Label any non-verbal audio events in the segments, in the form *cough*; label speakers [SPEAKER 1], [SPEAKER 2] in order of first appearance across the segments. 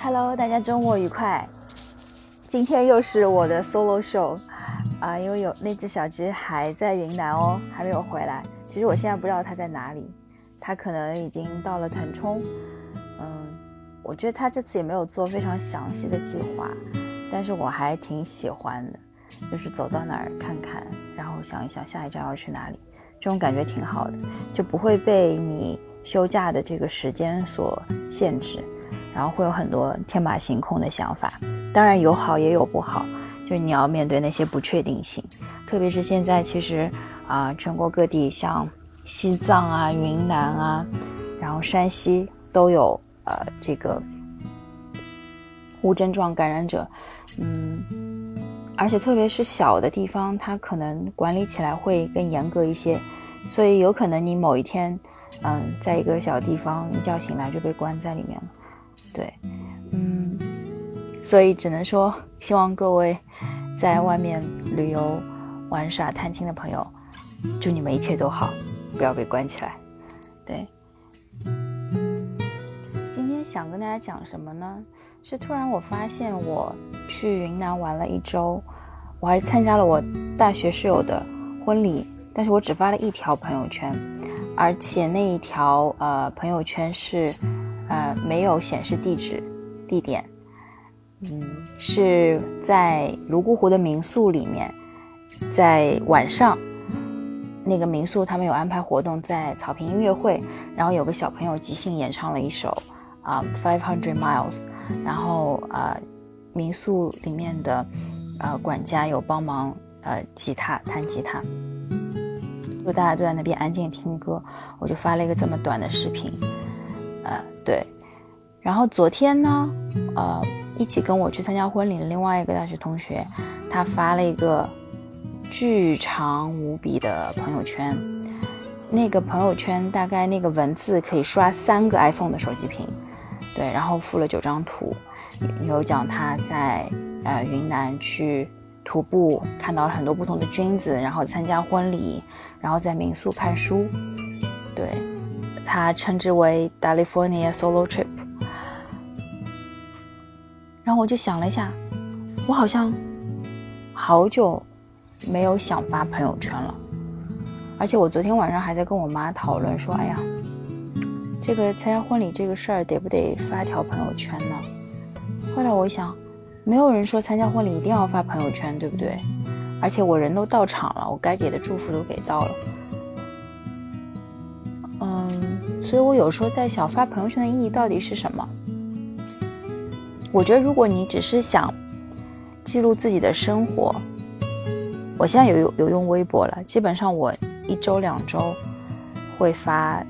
[SPEAKER 1] Hello，大家周末愉快！今天又是我的 solo show 啊，因为有那只小只还在云南哦，还没有回来。其实我现在不知道它在哪里，它可能已经到了腾冲。嗯，我觉得它这次也没有做非常详细的计划，但是我还挺喜欢的，就是走到哪儿看看，然后想一想下一站要去哪里，这种感觉挺好的，就不会被你休假的这个时间所限制。然后会有很多天马行空的想法，当然有好也有不好，就是你要面对那些不确定性。特别是现在，其实啊，全国各地像西藏啊、云南啊，然后山西都有呃这个无症状感染者，嗯，而且特别是小的地方，它可能管理起来会更严格一些，所以有可能你某一天，嗯，在一个小地方一觉醒来就被关在里面了。对，嗯，所以只能说，希望各位在外面旅游、玩耍、探亲的朋友，祝你们一切都好，不要被关起来。对，今天想跟大家讲什么呢？是突然我发现我去云南玩了一周，我还参加了我大学室友的婚礼，但是我只发了一条朋友圈，而且那一条呃朋友圈是。呃，没有显示地址、地点，嗯，是在泸沽湖的民宿里面，在晚上，那个民宿他们有安排活动，在草坪音乐会，然后有个小朋友即兴演唱了一首啊《Five Hundred Miles》，然后呃，民宿里面的呃管家有帮忙呃吉他弹吉他，就大家都在那边安静听歌，我就发了一个这么短的视频。对，然后昨天呢，呃，一起跟我去参加婚礼的另外一个大学同学，他发了一个巨长无比的朋友圈，那个朋友圈大概那个文字可以刷三个 iPhone 的手机屏，对，然后附了九张图，有讲他在呃云南去徒步，看到了很多不同的菌子，然后参加婚礼，然后在民宿看书，对。他称之为 California Solo Trip，然后我就想了一下，我好像好久没有想发朋友圈了，而且我昨天晚上还在跟我妈讨论说，哎呀，这个参加婚礼这个事儿得不得发条朋友圈呢？后来我一想，没有人说参加婚礼一定要发朋友圈，对不对？而且我人都到场了，我该给的祝福都给到了。所以我有时候在想，发朋友圈的意义到底是什么？我觉得，如果你只是想记录自己的生活，我现在有有用微博了，基本上我一周两周会发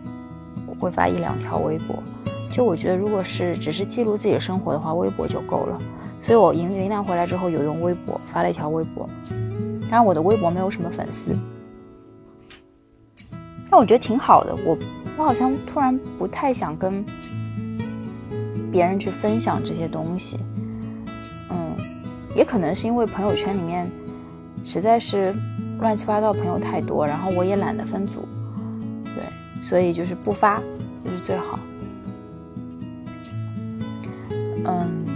[SPEAKER 1] 会发一两条微博。就我觉得，如果是只是记录自己的生活的话，微博就够了。所以我云云南回来之后有用微博发了一条微博，当然我的微博没有什么粉丝，我觉得挺好的。我。我好像突然不太想跟别人去分享这些东西，嗯，也可能是因为朋友圈里面实在是乱七八糟朋友太多，然后我也懒得分组，对，所以就是不发就是最好。嗯，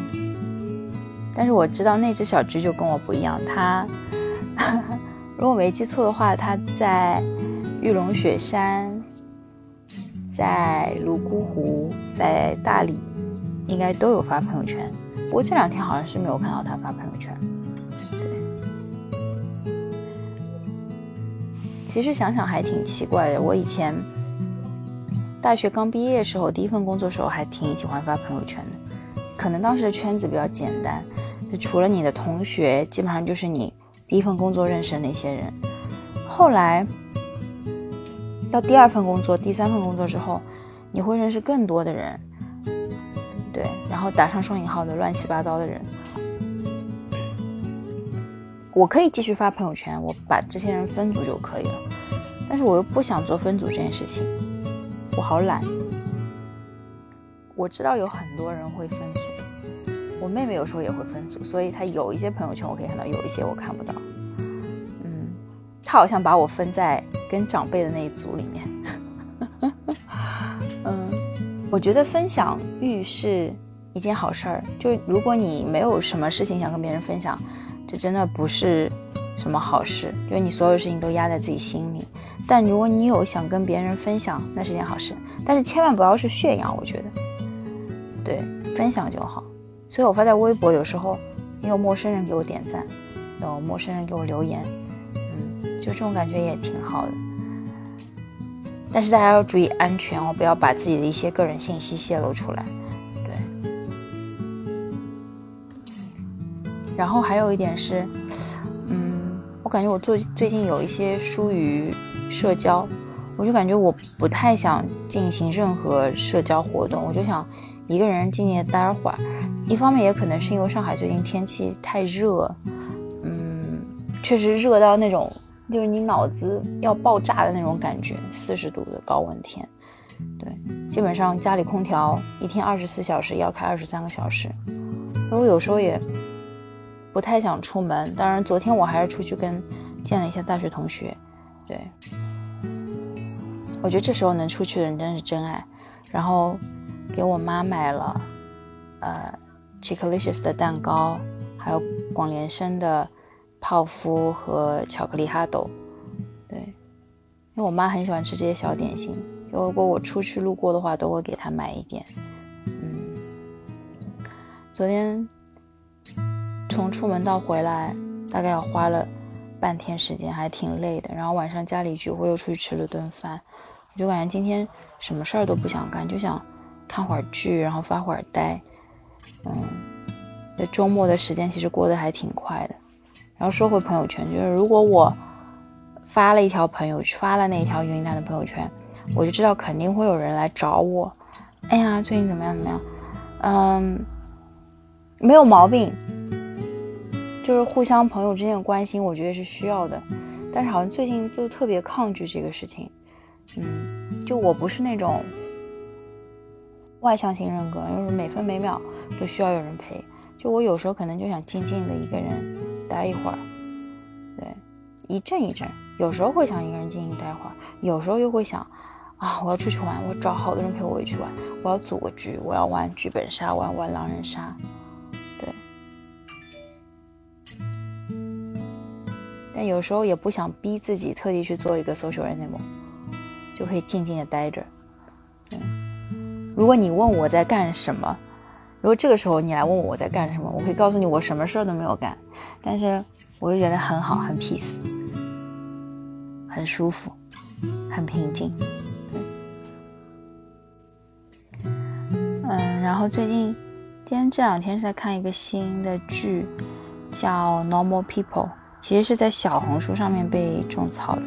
[SPEAKER 1] 但是我知道那只小橘就跟我不一样，它 *laughs* 如果没记错的话，它在玉龙雪山。在泸沽湖，在大理，应该都有发朋友圈。不过这两天好像是没有看到他发朋友圈。对，其实想想还挺奇怪的。我以前大学刚毕业的时候，第一份工作时候还挺喜欢发朋友圈的。可能当时的圈子比较简单，就除了你的同学，基本上就是你第一份工作认识的那些人。后来。到第二份工作、第三份工作之后，你会认识更多的人，对，然后打上双引号的乱七八糟的人。我可以继续发朋友圈，我把这些人分组就可以了，但是我又不想做分组这件事情，我好懒。我知道有很多人会分组，我妹妹有时候也会分组，所以她有一些朋友圈我可以看到，有一些我看不到。嗯，她好像把我分在跟长辈的那一组里面。*laughs* 嗯，我觉得分享欲是一件好事儿。就如果你没有什么事情想跟别人分享，这真的不是什么好事，因为你所有事情都压在自己心里。但如果你有想跟别人分享，那是件好事。但是千万不要是炫耀，我觉得，对，分享就好。所以我发在微博，有时候也有陌生人给我点赞，有陌生人给我留言，就这种感觉也挺好的。但是大家要注意安全哦，不要把自己的一些个人信息泄露出来。对。然后还有一点是，嗯，我感觉我最最近有一些疏于社交，我就感觉我不太想进行任何社交活动，我就想一个人静静的待会儿。一方面也可能是因为上海最近天气太热，嗯，确实热到那种。就是你脑子要爆炸的那种感觉，四十度的高温天，对，基本上家里空调一天二十四小时要开二十三个小时，所以我有时候也不太想出门。当然，昨天我还是出去跟见了一下大学同学，对，我觉得这时候能出去的人真是真爱。然后给我妈买了呃 Chickalicious 的蛋糕，还有广联生的。泡芙和巧克力哈斗，对，因为我妈很喜欢吃这些小点心，如果我出去路过的话，都会给她买一点。嗯，昨天从出门到回来，大概要花了半天时间，还挺累的。然后晚上家里聚会又出去吃了顿饭，我就感觉今天什么事儿都不想干，就想看会儿剧，然后发会儿呆。嗯，这周末的时间其实过得还挺快的。然后说回朋友圈，就是如果我发了一条朋友圈，发了那条云南的朋友圈，我就知道肯定会有人来找我。哎呀，最近怎么样？怎么样？嗯，没有毛病，就是互相朋友之间的关心，我觉得是需要的。但是好像最近就特别抗拒这个事情。嗯，就我不是那种外向型人格，就是每分每秒都需要有人陪。就我有时候可能就想静静的一个人。待一会儿，对，一阵一阵，有时候会想一个人静静待会儿，有时候又会想，啊，我要出去玩，我找好多人陪我一起玩，我要组个局，我要玩剧本杀，我要玩狼人杀，对。但有时候也不想逼自己特地去做一个 social animal，就可以静静的待着。对，如果你问我在干什么？如果这个时候你来问我我在干什么，我可以告诉你我什么事儿都没有干，但是我就觉得很好，很 peace，很舒服，很平静。嗯，然后最近今天这两天是在看一个新的剧，叫《Normal People》，其实是在小红书上面被种草的。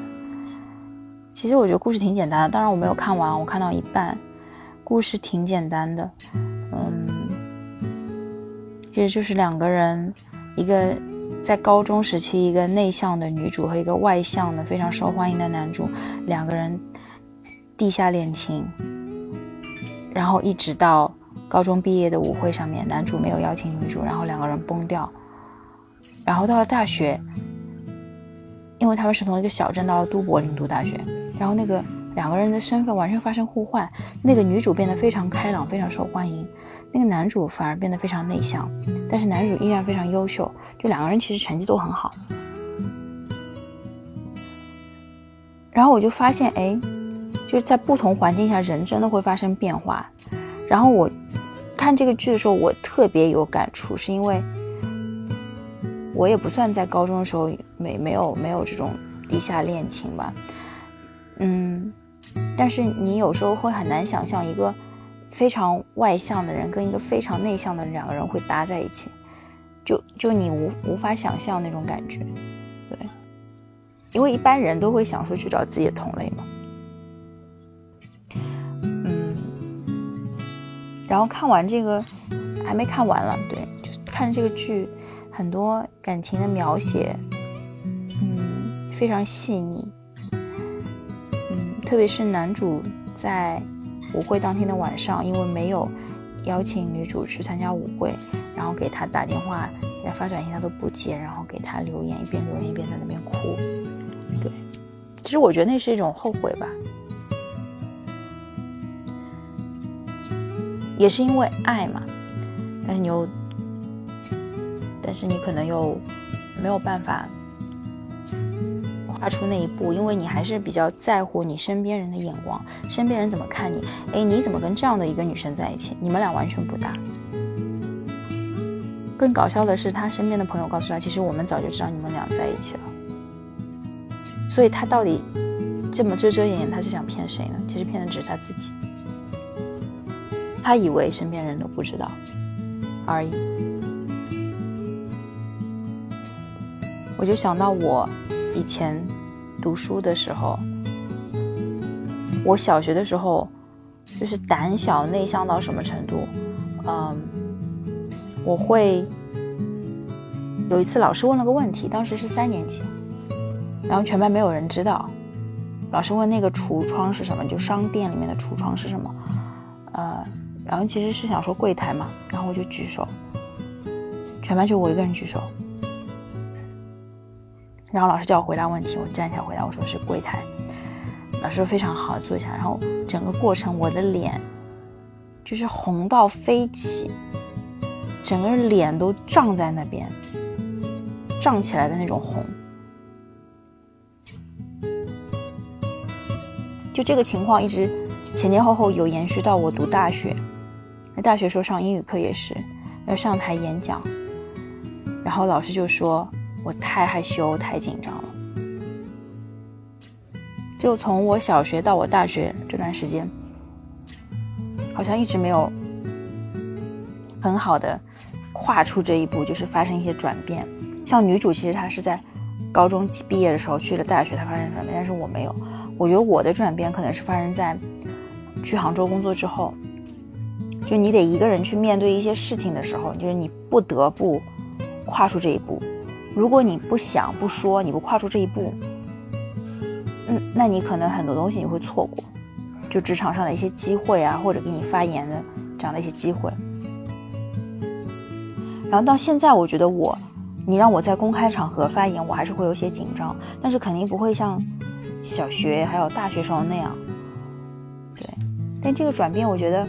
[SPEAKER 1] 其实我觉得故事挺简单的，当然我没有看完，我看到一半，故事挺简单的，嗯。其实就是两个人，一个在高中时期一个内向的女主和一个外向的非常受欢迎的男主，两个人地下恋情，然后一直到高中毕业的舞会上面，男主没有邀请女主，然后两个人崩掉，然后到了大学，因为他们是从一个小镇到了都柏林读大学，然后那个两个人的身份完全发生互换，那个女主变得非常开朗，非常受欢迎。那个男主反而变得非常内向，但是男主依然非常优秀，就两个人其实成绩都很好。然后我就发现，哎，就是在不同环境下，人真的会发生变化。然后我看这个剧的时候，我特别有感触，是因为我也不算在高中的时候没没有没有这种地下恋情吧，嗯，但是你有时候会很难想象一个。非常外向的人跟一个非常内向的两个人会搭在一起，就就你无无法想象那种感觉，对，因为一般人都会想说去找自己的同类嘛，嗯，然后看完这个还没看完了，对，就看这个剧，很多感情的描写，嗯，非常细腻，嗯，特别是男主在。舞会当天的晚上，因为没有邀请女主去参加舞会，然后给她打电话、给她发短信，她都不接，然后给她留言，一边留言一边在那边哭。对，其实我觉得那是一种后悔吧，也是因为爱嘛。但是你又，但是你可能又没有办法跨出那一步，因为你还是比较在乎你身边人的眼光，身边人怎么看你？哎，你怎么跟这样的一个女生在一起？你们俩完全不搭。更搞笑的是，他身边的朋友告诉他，其实我们早就知道你们俩在一起了。所以他到底这么遮遮掩掩，他是想骗谁呢？其实骗的只是他自己。他以为身边人都不知道而已。我就想到我以前读书的时候，我小学的时候就是胆小内向到什么程度？嗯，我会有一次老师问了个问题，当时是三年级，然后全班没有人知道。老师问那个橱窗是什么？就商店里面的橱窗是什么？呃。然后其实是想说柜台嘛，然后我就举手，全班就我一个人举手。然后老师叫我回答问题，我站起来回答，我说是柜台。老师说非常好，坐下。然后整个过程我的脸就是红到飞起，整个脸都胀在那边，胀起来的那种红。就这个情况一直前前后后有延续到我读大学。那大学时候上英语课也是要上台演讲，然后老师就说我太害羞、太紧张了。就从我小学到我大学这段时间，好像一直没有很好的跨出这一步，就是发生一些转变。像女主，其实她是在高中毕业的时候去了大学，她发生转变，但是我没有。我觉得我的转变可能是发生在去杭州工作之后。就你得一个人去面对一些事情的时候，就是你不得不跨出这一步。如果你不想不说，你不跨出这一步，嗯，那你可能很多东西你会错过，就职场上的一些机会啊，或者给你发言的这样的一些机会。然后到现在，我觉得我，你让我在公开场合发言，我还是会有些紧张，但是肯定不会像小学还有大学时候那样。对，但这个转变，我觉得。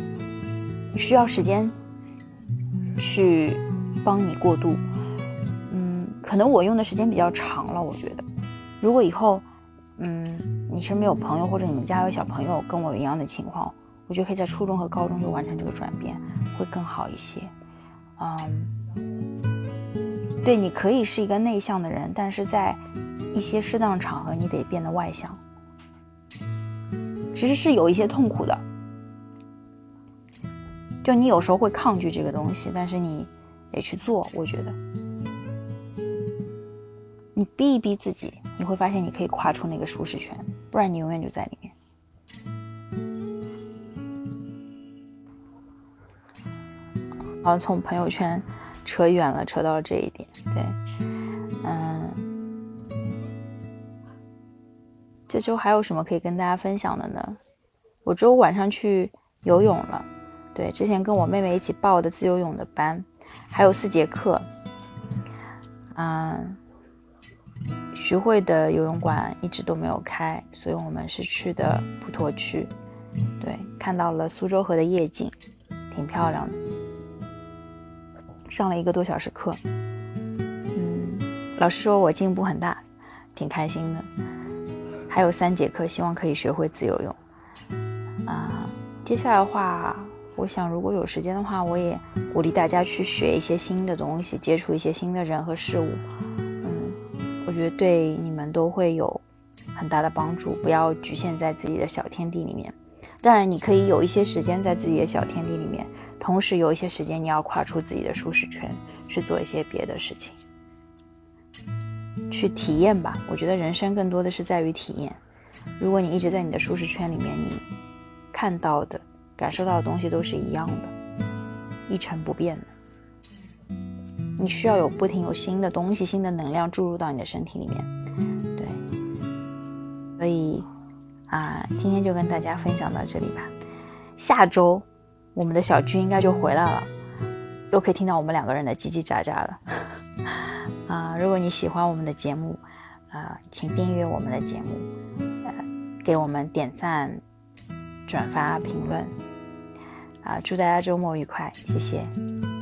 [SPEAKER 1] 需要时间去帮你过渡，可能我用的时间比较长了。我觉得，如果以后，嗯，你身边有朋友或者你们家有小朋友跟我一样的情况，我觉得可以在初中和高中就完成这个转变，会更好一些。嗯，对，你可以是一个内向的人，但是在一些适当场合，你得变得外向，其实是有一些痛苦的。就你有时候会抗拒这个东西，但是你得去做。我觉得，你逼一逼自己，你会发现你可以跨出那个舒适圈，不然你永远就在里面。好，从朋友圈扯远了，扯到了这一点。对，嗯，这周还有什么可以跟大家分享的呢？我周五晚上去游泳了。对，之前跟我妹妹一起报的自由泳的班，还有四节课。嗯，徐汇的游泳馆一直都没有开，所以我们是去的普陀区。对，看到了苏州河的夜景，挺漂亮的。上了一个多小时课，嗯，老师说我进步很大，挺开心的。还有三节课，希望可以学会自由泳。啊，接下来的话。我想，如果有时间的话，我也鼓励大家去学一些新的东西，接触一些新的人和事物。我觉得对你们都会有很大的帮助。不要局限在自己的小天地里面。当然，你可以有一些时间在自己的小天地里面，同时有一些时间你要跨出自己的舒适圈，去做一些别的事情，去体验吧。我觉得人生更多的是在于体验。如果你一直在你的舒适圈里面，你看到的。感受到的东西都是一样的，一成不变的。你需要有不停有新的东西、新的能量注入到你的身体里面，对。所以啊，今天就跟大家分享到这里吧。下周我们的小军应该就回来了，又可以听到我们两个人的叽叽喳喳了。啊，如果你喜欢我们的节目，啊，请订阅我们的节目，呃，给我们点赞、转发、评论。啊，祝大家周末愉快，谢谢。